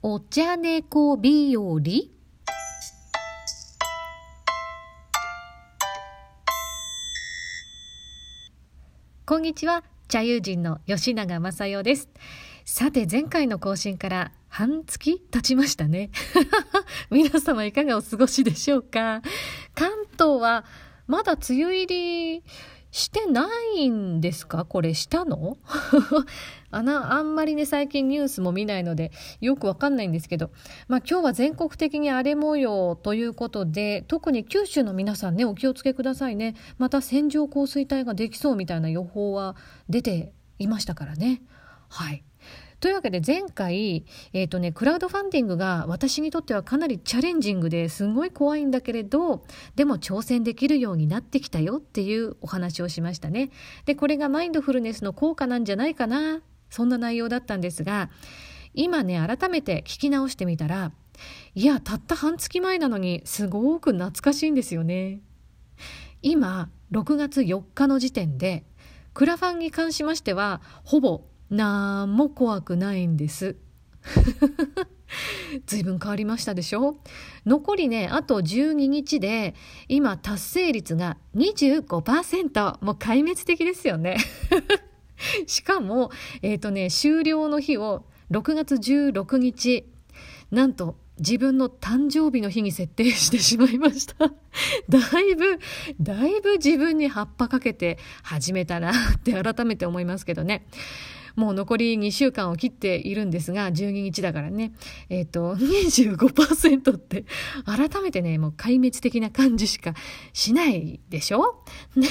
お茶猫日和？こんにちは。茶友人の吉永正代です。さて前回の更新から半月経ちましたね。皆様いかがお過ごしでしょうか？関東はまだ梅雨入りしてないんですか？これしたの？あなあんまりね最近ニュースも見ないのでよくわかんないんですけど、まあ、今日は全国的に荒れ模様ということで特に九州の皆さんねお気をつけくださいね。また線状降水帯ができそうみたいな予報は出ていましたからね。はい。というわけで前回、え、ー、とね、クラウドファンディングが私にとってはかなりチャレンジングですごい怖いんだけれど、でも挑戦できるようになってきたよっていうお話をしましたね。で、これがマインドフルネスの効果なんじゃないかな、そんな内容だったんですが、今ね、改めて聞き直してみたら、いや、たった半月前なのにすごく懐かしいんですよね。今、6月4日の時点で、クラファンに関しましては、ほぼなんも怖くないんです。随分変わりましたでしょ？残りね、あと12日で、今達成率が25%。もう壊滅的ですよね。しかも、えっ、ー、とね、終了の日を6月16日、なんと自分の誕生日の日に設定してしまいました。だいぶ、だいぶ自分に葉っぱかけて始めたなって改めて思いますけどね。もう残り2週間を切っているんですが、12日だからね、えっ、ー、と、25%って、改めてね、もう壊滅的な感じしかしないでしょ？ね。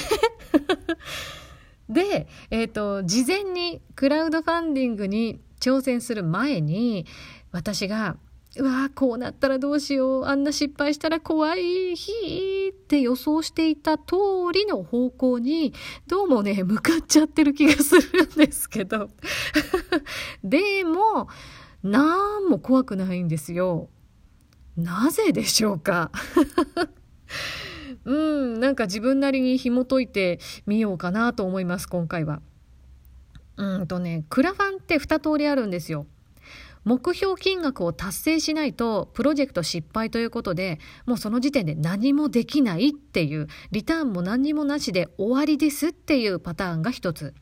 で、えっ、ー、と、事前にクラウドファンディングに挑戦する前に、私がうわこうなったらどうしようあんな失敗したら怖いひーって予想していた通りの方向にどうもね向かっちゃってる気がするんですけど でもなんも怖くないんですよ。なぜでしょうか？うん、なんか自分なりに紐解いてみようかなと思います、今回は。うんとね、クラファンって2通りあるんですよ。目標金額を達成しないとプロジェクト失敗ということでもうその時点で何もできないっていうリターンも何もなしで終わりですっていうパターンが一つ。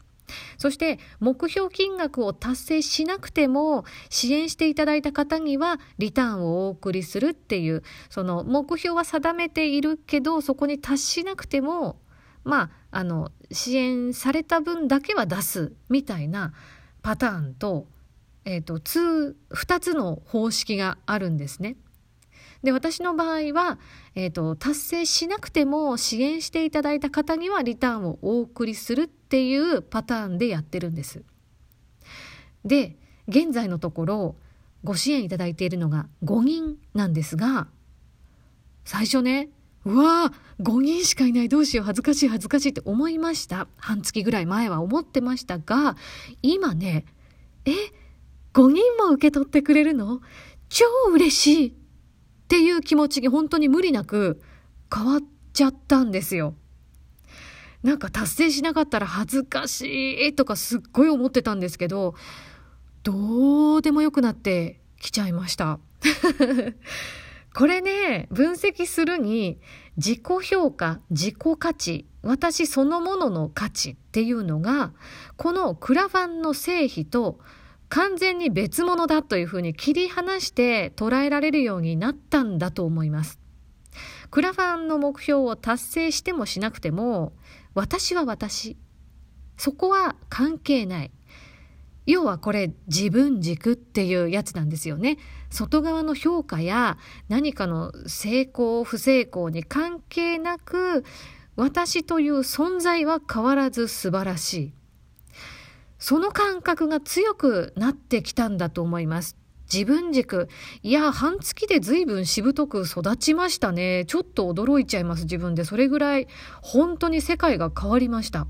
そして目標金額を達成しなくても支援していただいた方にはリターンをお送りするっていうその目標は定めているけどそこに達しなくてもまああの支援された分だけは出すみたいなパターンとえーと、2, 2つの方式があるんですね。で私の場合は、えーと、達成しなくても支援していただいた方にはリターンをお送りするっていうパターンでやってるんです。で現在のところご支援いただいているのが5人なんですが最初ねうわー5人しかいないどうしよう恥ずかしい恥ずかしいって思いました半月ぐらい前は思ってましたが今ねえ5人も受け取ってくれるの？超嬉しいっていう気持ちに本当に無理なく変わっちゃったんですよ。なんか達成しなかったら恥ずかしいとかすっごい思ってたんですけど、どうでもよくなってきちゃいました。これね、分析するに自己評価、自己価値、私そのものの価値っていうのが、このクラファンの成否と完全に別物だというふうに切り離して捉えられるようになったんだと思います。クラファンの目標を達成してもしなくても、私は私。そこは関係ない。要はこれ自分軸っていうやつなんですよね。外側の評価や何かの成功不成功に関係なく私という存在は変わらず素晴らしい。その感覚が強くなってきたんだと思います。自分軸。いや、半月で随分しぶとく育ちましたね。ちょっと驚いちゃいます、自分で。それぐらい、本当に世界が変わりました。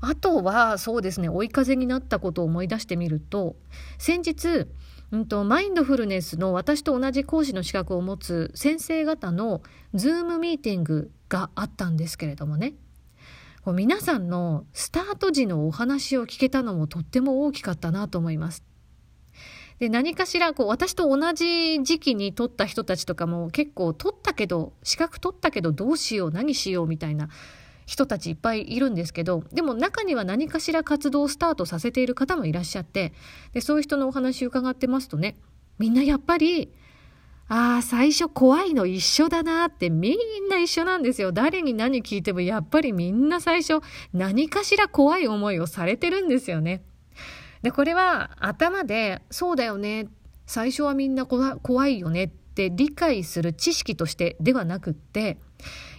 あとは、そうですね、追い風になったことを思い出してみると、先日、うんと、マインドフルネスの私と同じ講師の資格を持つ先生方のズームミーティングがあったんですけれどもね。こう皆さんのスタート時のお話を聞けたのもとっても大きかったなと思います。で何かしらこう私と同じ時期に取った人たちとかも結構取ったけど資格取ったけどどうしよう何しようみたいな人たちいっぱいいるんですけどでも中には何かしら活動をスタートさせている方もいらっしゃってでそういう人のお話伺ってますとねみんなやっぱりああ最初怖いの一緒だなってみんな一緒なんですよ誰に何聞いてもやっぱりみんな最初何かしら怖い思いをされてるんですよね。でこれは頭でそうだよね最初はみんな怖いよねって理解する知識としてではなくって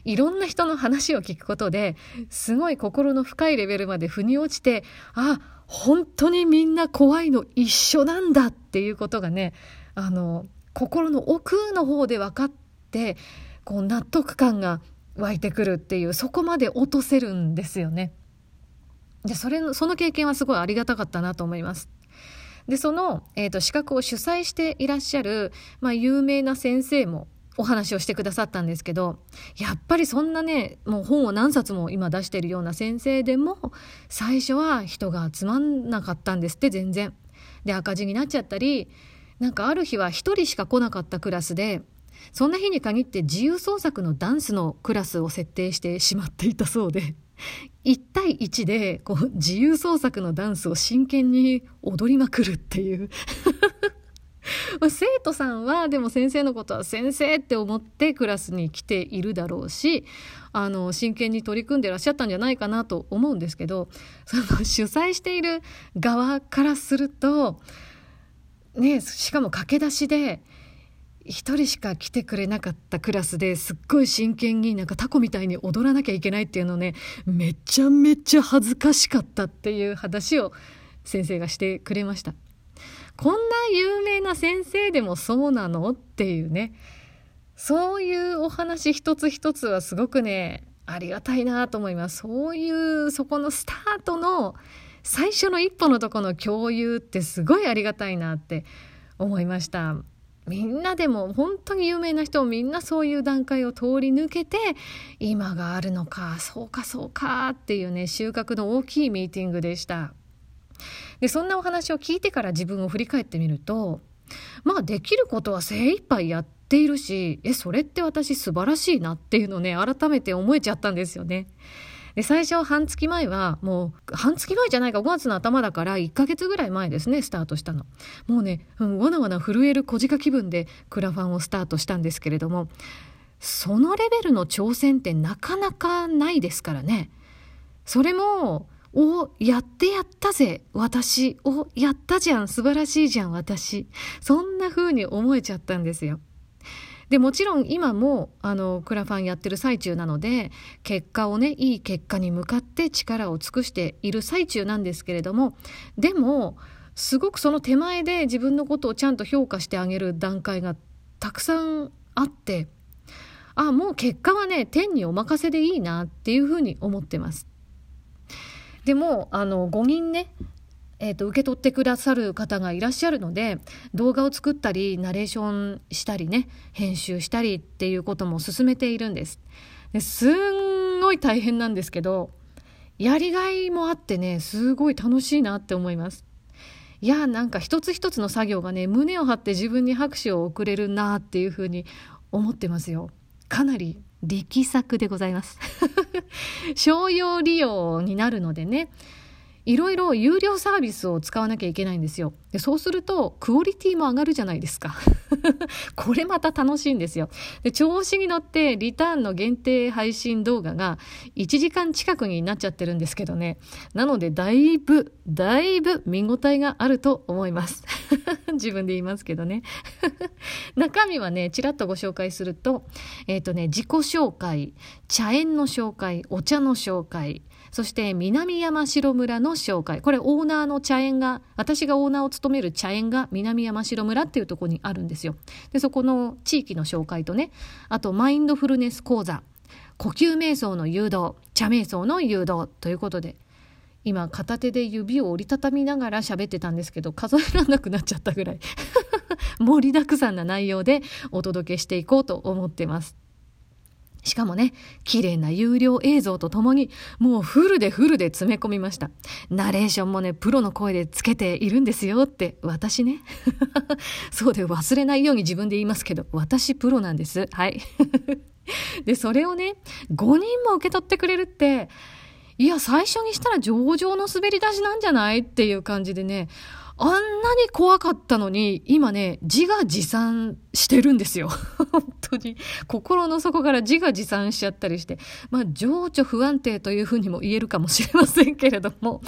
いろんな人の話を聞くことですごい心の深いレベルまで腑に落ちてあ本当にみんな怖いの一緒なんだっていうことがねあの心の奥の方で分かってこう納得感が湧いてくるっていうそこまで落とせるんですよね。でそれのその経験はすごいありがたかったなと思います。でその、えーと資格を主催していらっしゃる、まあ、有名な先生もお話をしてくださったんですけどやっぱりそんなねもう本を何冊も今出してるような先生でも最初は人が集まんなかったんですって全然。で赤字になっちゃったりなんかある日は1人しか来なかったクラスでそんな日に限って自由創作のダンスのクラスを設定してしまっていたそうで1対1でこう自由創作のダンスを真剣に踊りまくるっていう。生徒さんはでも先生のことは先生って思ってクラスに来ているだろうしあの真剣に取り組んでらっしゃったんじゃないかなと思うんですけどその主催している側からするとねしかも駆け出しで1人しか来てくれなかったクラスですっごい真剣になんかタコみたいに踊らなきゃいけないっていうのねめちゃめちゃ恥ずかしかったっていう話を先生がしてくれました。こんな有名な先生でもそうなの？っていうね。そういうお話一つ一つはすごくねありがたいなと思います。そういうそこのスタートの最初の一歩のとこの共有ってすごいありがたいなって思いましたみんなでも本当に有名な人をみんなそういう段階を通り抜けて今があるのかそうかそうかっていうね収穫の大きいミーティングでした。でそんなお話を聞いてから自分を振り返ってみるとまあできることは精一杯やっているしえそれって私素晴らしいなっていうのをね改めて思えちゃったんですよね。で最初半月前はもう半月前じゃないか5月の頭だから1ヶ月ぐらい前ですねスタートしたの。もうね、うん、わなわな震える小鹿気分でクラファンをスタートしたんですけれどもそのレベルの挑戦ってなかなかないですからね。それもおやってやったぜ私おやったじゃん素晴らしいじゃん私。そんな風に思えちゃったんですよ。でもちろん今もあのクラファンやってる最中なので結果をねいい結果に向かって力を尽くしている最中なんですけれどもでもすごくその手前で自分のことをちゃんと評価してあげる段階がたくさんあってあもう結果はね天にお任せでいいなっていうふうに思ってます。でもあの5人ねえーと、受け取ってくださる方がいらっしゃるので動画を作ったりナレーションしたりね編集したりっていうことも進めているんです。ですんごい大変なんですけどやりがいもあってねすごい楽しいなって思います。いやなんか一つ一つの作業がね胸を張って自分に拍手を送れるなっていうふうに思ってますよ。かなり力作でございます。商用利用になるのでねいろいろ有料サービスを使わなきゃいけないんですよ。でそうするとクオリティも上がるじゃないですか。これまた楽しいんですよ。で調子に乗ってリターンの限定配信動画が1時間近くになっちゃってるんですけどね。なのでだいぶだいぶ見応えがあると思います。自分で言いますけどね。中身はねちらっとご紹介するとえっ、ー、とね自己紹介茶園の紹介お茶の紹介そして南山城村の紹介。これオーナーの茶園が私がオーナーを務める茶園が南山城村っていうとこにあるんですよ。でそこの地域の紹介とねあとマインドフルネス講座。呼吸瞑想の誘導。茶瞑想の誘導ということで今片手で指を折りたたみながら喋ってたんですけど数えられなくなっちゃったぐらい。盛りだくさんな内容でお届けしていこうと思ってます。しかもね、綺麗な有料映像とともに、もうフルでフルで詰め込みました。ナレーションもね、プロの声でつけているんですよって、私ね。そうで忘れないように自分で言いますけど、私プロなんです。はい。で、それをね、5人も受け取ってくれるって、いや、最初にしたら上々の滑り出しなんじゃないっていう感じでね、あんなに怖かったのに、今ね、自画自賛してるんですよ。本当に。心の底から自画自賛しちゃったりして。まあ、情緒不安定というふうにも言えるかもしれませんけれども。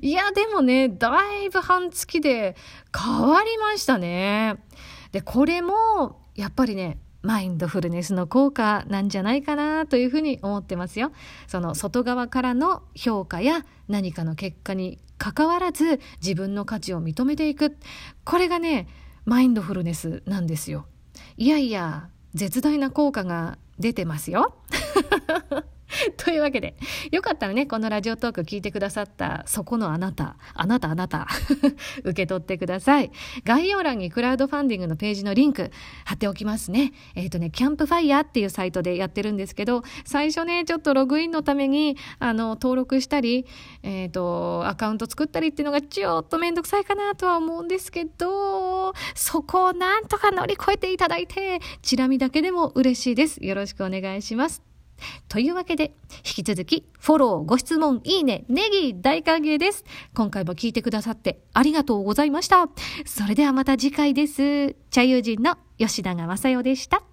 いや、でもね、だいぶ半月で変わりましたね。で、これも、やっぱりね、マインドフルネスの効果なんじゃないかなというふうに思ってますよ。その外側からの評価や何かの結果に関わらず自分の価値を認めていく。これがね、マインドフルネスなんですよ。いやいや、絶大な効果が出てますよ。というわけで、よかったらね、このラジオトーク聞いてくださったそこのあなた、あなたあなた、受け取ってください。概要欄にクラウドファンディングのページのリンク貼っておきますね。えっ、ー、とね、キャンプファイヤーっていうサイトでやってるんですけど、最初ね、ちょっとログインのために、あの、登録したり、えっ、ー、と、アカウント作ったりっていうのがちょっとめんどくさいかなとは思うんですけど、そこをなんとか乗り越えていただいて、チラ見だけでも嬉しいです。よろしくお願いします。というわけで、引き続き、フォロー、ご質問、いいね、ネギ、大歓迎です。今回も聞いてくださってありがとうございました。それではまた次回です。茶友人の吉永正代でした。